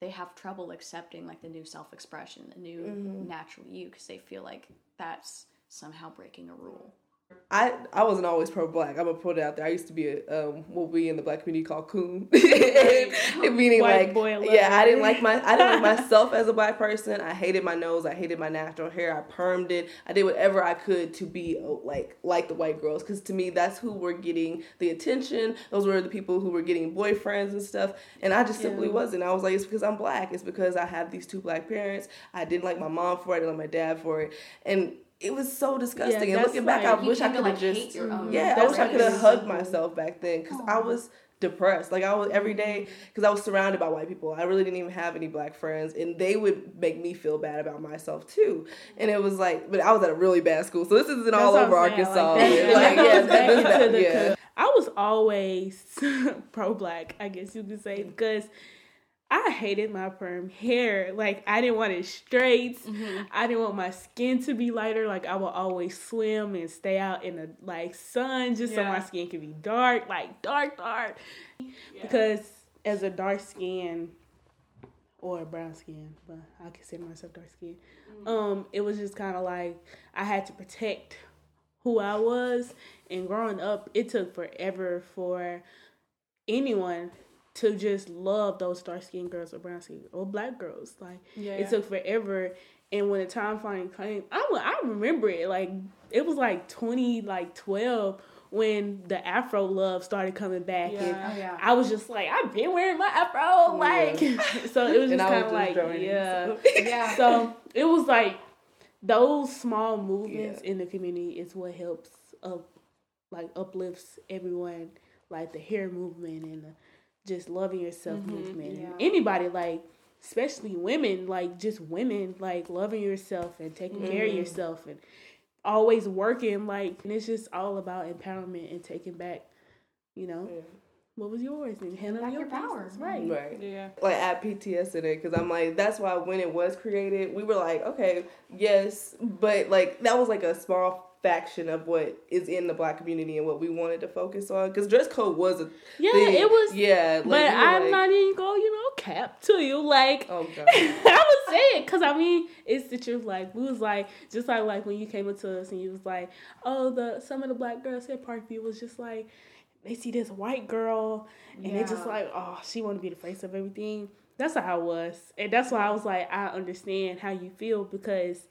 they have trouble accepting like the new self-expression the new mm-hmm. natural you because they feel like that's somehow breaking a rule I I wasn't always pro black. I'm gonna put it out there. I used to be a um what we in the black community call coon, meaning White like boy yeah. I didn't like my I didn't like myself as a black person. I hated my nose. I hated my natural hair. I permed it. I did whatever I could to be uh, like like the white girls because to me that's who were getting the attention. Those were the people who were getting boyfriends and stuff. And I just simply Yeah. wasn't. I was like it's because I'm black. It's because I have these two black parents. I didn't like my mom for it. I didn't like my dad for it. And it was so disgusting. and looking back, like- I wish I could have like, just hate your own yeah. I That's wish I could have hugged mm-hmm. myself back then because I was depressed. Like I was every day because I was surrounded by white people. I really didn't even have any black friends, and they would make me feel bad about myself too. And it was like, but I was at a really bad school, so this isn't all over Arkansas. Like, Yeah, like, yeah, goes back this- into that- the yeah. I was always pro black, I guess you could say, because I hated my perm hair. Like I didn't want it straight. I didn't want my skin to be lighter. Like I would always swim and stay out in the like sun just so my skin could be dark, like dark, dark. Because as a dark skin or brown skin, but I consider myself dark skin. Um, it was just kind of like I had to protect who I was. And growing up, it took forever for anyone to just love those dark skinned girls or brown skin or black girls. Like Yeah. it took forever. And when the time finally came, I I remember it like it was like twenty like twelve when the Afro love started coming back, and Yeah. Oh yeah. I was just like, I've been wearing my Afro, like so it was just kind of like yeah. so. Yeah. So it was like those small movements Yeah. in the community is what helps up, like uplifts everyone, like the hair movement and the just loving yourself movement. Mm-hmm, yeah. anybody like, especially women, like just women, like loving yourself and taking care of mm-hmm. yourself and always working. Like, and it's just all about empowerment and taking back. You know, Yeah. what was yours and handle back your, your power. business, right? Mm-hmm. Right. Yeah. like add PTS in it because I'm like that's why when it was created we were like okay yes but like that was like a small faction of what is in the black community and what we wanted to focus on because dress code was a Yeah, thing. it was. yeah like, But I'm like, not even going, you know, cap to you. Like, oh god I was saying, because I mean, it's the truth. Like, we was like, just like, like when you came up to us and you was like, oh, the some of the black girls at Parkview was just like, they see this white girl and they just like, oh, she want to be the face of everything. That's how I was. And that's why I was like, I understand how you feel because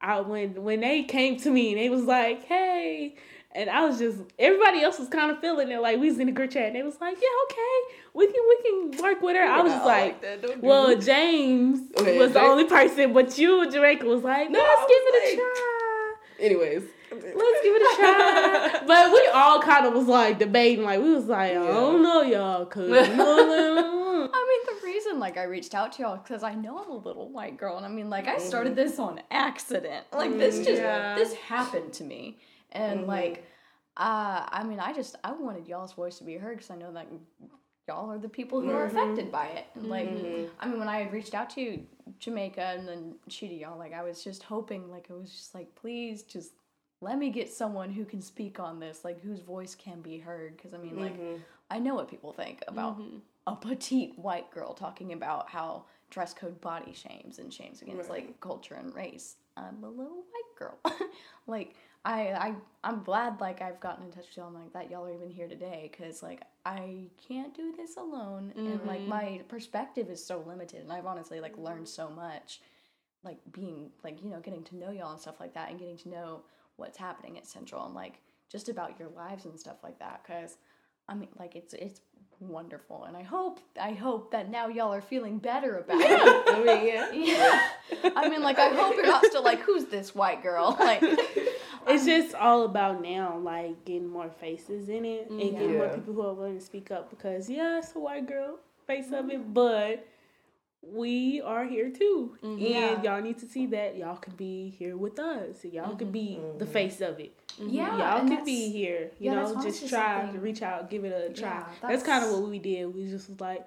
I when when they came to me and they was like, hey, and I was just everybody else was kind of feeling it. Like we was in the group chat and they was like, yeah, okay, we can we can work with her. I was just like, that. Well, that. James Okay, was the only person, but you, Jamaica, was like, No, let's give it a try. anyways Let's give it a try. but we all kind of was like debating, like we was like, I don't know, y'all, cause you know, I mean, the reason like I reached out to y'all because I know I'm a little white girl, and I mean, like I mm-hmm. started this on accident. Like this mm, just Yeah. this happened to me, and mm-hmm. like, uh, I mean, I just I wanted y'all's voice to be heard because I know that y'all are the people who are mm-hmm. affected by it. And like, I mean, when I had reached out to Jamaica and then she to y'all, like I was just hoping, like I was just like, please, just let me get someone who can speak on this, like whose voice can be heard. Because I mean, like, I know what people think about a petite white girl talking about how dress code body shames and shames against like culture and race. I'm a little white girl. like I I I'm glad like I've gotten in touch with y'all and like that y'all are even here today because like I can't do this alone and like mm-hmm. my perspective is so limited and I've honestly like learned so much like being like you know getting to know y'all and stuff like that and getting to know what's happening at Central and like just about your lives and stuff like that because I mean like it's it's wonderful and I hope I hope that now y'all are feeling better about it. I mean oh, yeah Yeah. I mean like I hope you're not still like who's this white girl like it's just all about now, like getting more faces in it and getting more people who are willing to speak up. Because yeah, it's a white girl face of it, mm-hmm. but we are here too, mm-hmm. and Yeah. y'all need to see that y'all can be here with us. Y'all can mm-hmm. be the mm-hmm. face of it. yeah y'all and can be here. You yeah, know, just try to reach out, give it a try. Yeah, that's kind of what we did. We just was like,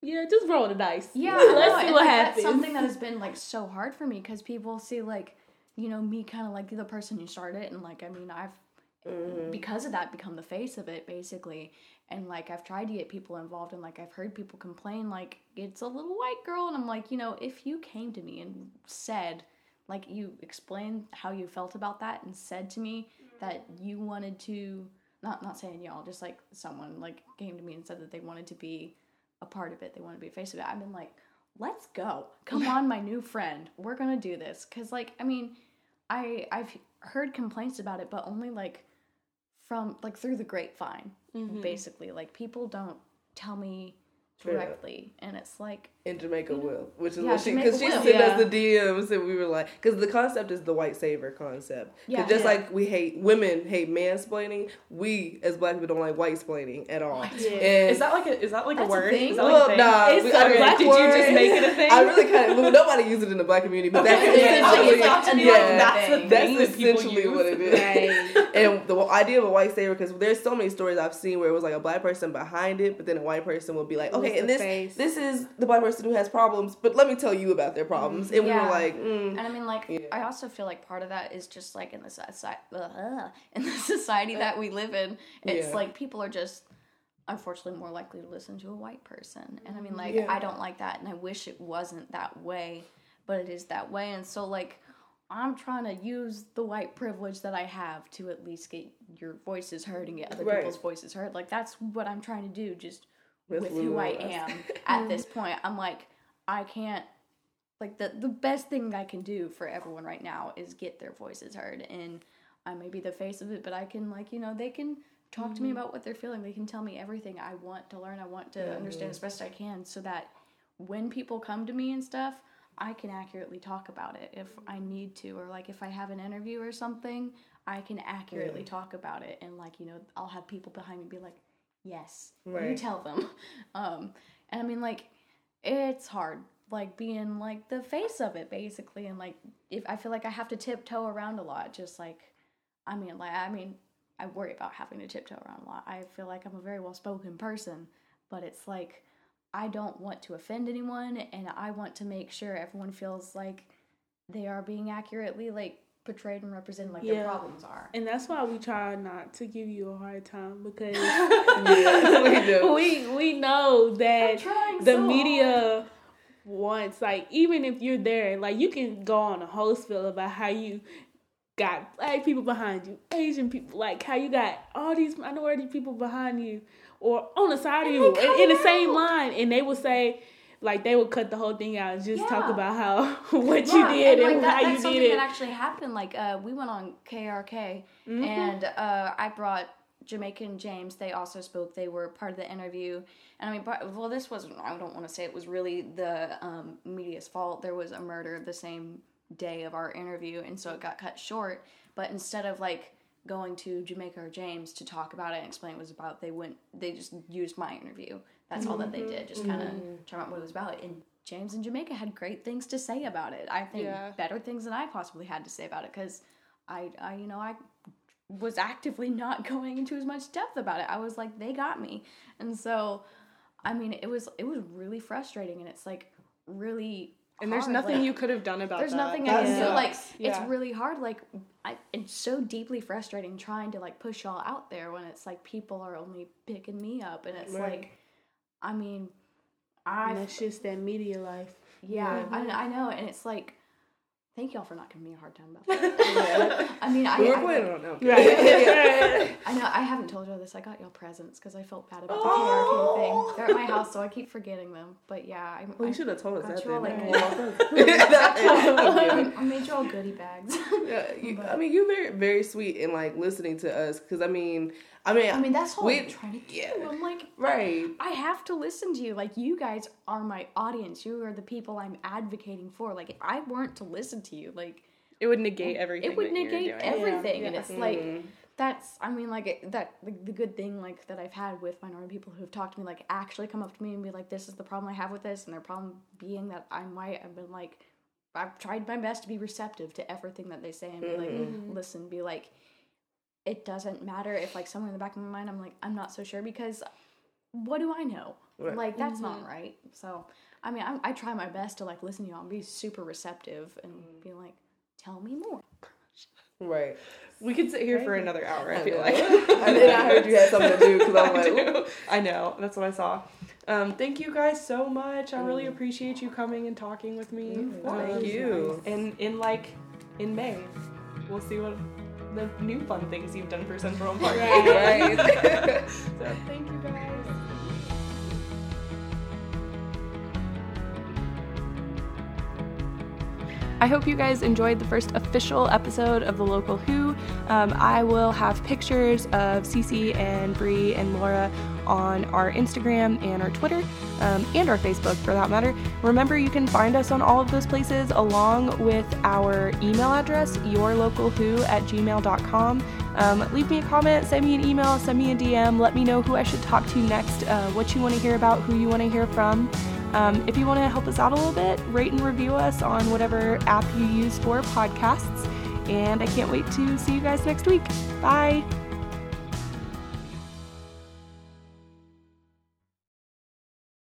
yeah, just roll the dice. Yeah, let's no, see and, what like, happens. That's something that has been like so hard for me because people see like, you know, me kind of like the person who started it, and like I mean, I've because of that become the face of it basically, and like I've tried to get people involved, and like I've heard people complain like it's a little white girl, and I'm like, you know, if you came to me and said like you explained how you felt about that and said to me mm-hmm. that you wanted to not not saying y'all, just like someone like came to me and said that they wanted to be a part of it. They wanted to be a face of it. I've been like, let's go. Come on, my new friend. We're gonna do this. Cause like, I mean, I I've heard complaints about it, but only like from like through the grapevine. Mm-hmm. Basically, like people don't tell me directly, and it's like in Jamaica mm-hmm. will, which is Yeah, what she because she sent Yeah. us the DMs and we were like because the concept is the white savior concept. Yeah. just Yeah. like we hate women hate mansplaining, we as black people don't like white splaining at all. Yeah. And Is that like a is that like That's a a word? thing? Is that like a thing? nah, we, a I mean, black Did you just make it a thing? I really kind of well, nobody uses it in the black community, but that's Okay, it's essentially it's not to yeah, that's that's thing that people essentially use. what it is. Right. and the idea of a white savior because there's so many stories I've seen where it was like a black person behind it, but then a white person will be like, okay, the and this face. this is the black person who has problems, but let me tell you about their problems. And we Yeah. were like, mm, And I mean, like, Yeah. I also feel like part of that is just like in the society, in the society that we live in. It's Yeah. like people are just unfortunately more likely to listen to a white person, and I mean, like. I don't like that, and I wish it wasn't that way, but it is that way, and so like. I'm trying to use the white privilege that I have to at least get your voices heard and get other Right. people's voices heard. Like that's what I'm trying to do, just That's with who I want. am at mm-hmm. this point. I'm like, I can't like the the best thing I can do for everyone right now is get their voices heard and I may be the face of it, but I can like, you know, they can talk to me mm-hmm. about what they're feeling. They can tell me everything I want to learn, I want to understand as best I can so that when people come to me and stuff, I can accurately talk about it if I need to or like if I have an interview or something, I can accurately talk about it and like, you know, I'll have people behind me be like, "Yes, you tell them." Um and I mean like it's hard like being like the face of it basically and like if I feel like I have to tiptoe around a lot just like I mean like I mean I worry about having to tiptoe around a lot. I feel like I'm a very well spoken person, but it's like I don't want to offend anyone and I want to make sure everyone feels like they are being accurately like portrayed and represented like Yeah. their problems are. And that's why we try not to give you a hard time because yeah, we do. we we know that the so media wants like even if you're there, like you can go on a whole spill about how you got black people behind you, Asian people, like how you got all these minority people behind you or on the side of you in, in the same line and they will say like they would cut the whole thing out and just talk about how what Yeah, you did and, like, that, how you did it. that actually happened. Like uh, we went on KARK, Mm-hmm. and uh, I brought Jamaican James. They also spoke. They were part of the interview. And I mean, but, well, this wasn't. I don't want to say it was really the um, media's fault. There was a murder the same day of our interview, and so it got cut short. But instead of like going to Jamaica or James to talk about it and explain what it was about, they went. They just used my interview. That's all that they mm-hmm. did. Just kind of mm-hmm. talk about what it was about. And James and Jamaica had great things to say about it. I think Yeah. better things than I possibly had to say about it because I, I, you know, I was actively not going into as much depth about it. I was like, they got me, and so, I mean, it was it was really frustrating, and it's like really. And there's nothing like- you could have done about there's that. nothing I can do. Like sucks. it's really hard. Like I, it's so deeply frustrating trying to like push y'all out there when it's like people are only picking me up, and it's Right. like, I mean, I and that's just that media life. yeah, I, mm-hmm. I know, and it's like, thank y'all for not giving me a hard time about that. I mean, I, we were I, planning on no. Right. I know I haven't told y'all this. I got y'all presents because I felt bad about the Oh. KARK thing. They're at my oh. house, so I keep forgetting them. But yeah, I, Well, I, you should have told us got that you all, then. like, Yeah, I made y'all goodie bags. you, I mean, you're very, very sweet in like listening to us because I mean, I mean, I mean, that's all we- I'm trying to do. yeah. I'm like, right. I have to listen to you. Like, you guys are my audience. You are the people I'm advocating for. Like, if I weren't to listen to you, like, It would negate everything. it would that you're negate doing. everything. And Yeah. it's like, mm-hmm. that's, I mean, like, it, that, like, the good thing, like, that I've had with minority people who have talked to me, like, actually come up to me and be like, this is the problem I have with this. And their problem being that I'm white. I've been like, I've tried my best to be receptive to everything that they say and be like, mm-hmm. listen, be like, it doesn't matter if like somewhere in the back of my mind I'm like I'm not so sure because what do I know? Right. Like that's not right. So I mean I, I try my best to like listen to y'all and be super receptive and be like, tell me more. Right. We could sit here for another hour. I feel know. like. and then I heard you had something to do because I'm I like, do. I know. That's what I saw. Um, thank you guys so much. I really appreciate you coming and talking with me. Mm, thank Um, you. And in like in May, we'll see what the new fun things you've done for Central Home Park. Right. so thank you guys. I hope you guys enjoyed the first official episode of the Local Who. Um, I will have pictures of Cece and Bree and Laura on our Instagram and our Twitter um, and our Facebook for that matter. Remember, you can find us on all of those places along with our email address, yourlocalwho at gmail.com. Um, leave me a comment, send me an email, send me a DM, let me know who I should talk to next, uh, what you want to hear about, who you want to hear from. Um, if you want to help us out a little bit, rate and review us on whatever app you use for podcasts. And I can't wait to see you guys next week. Bye.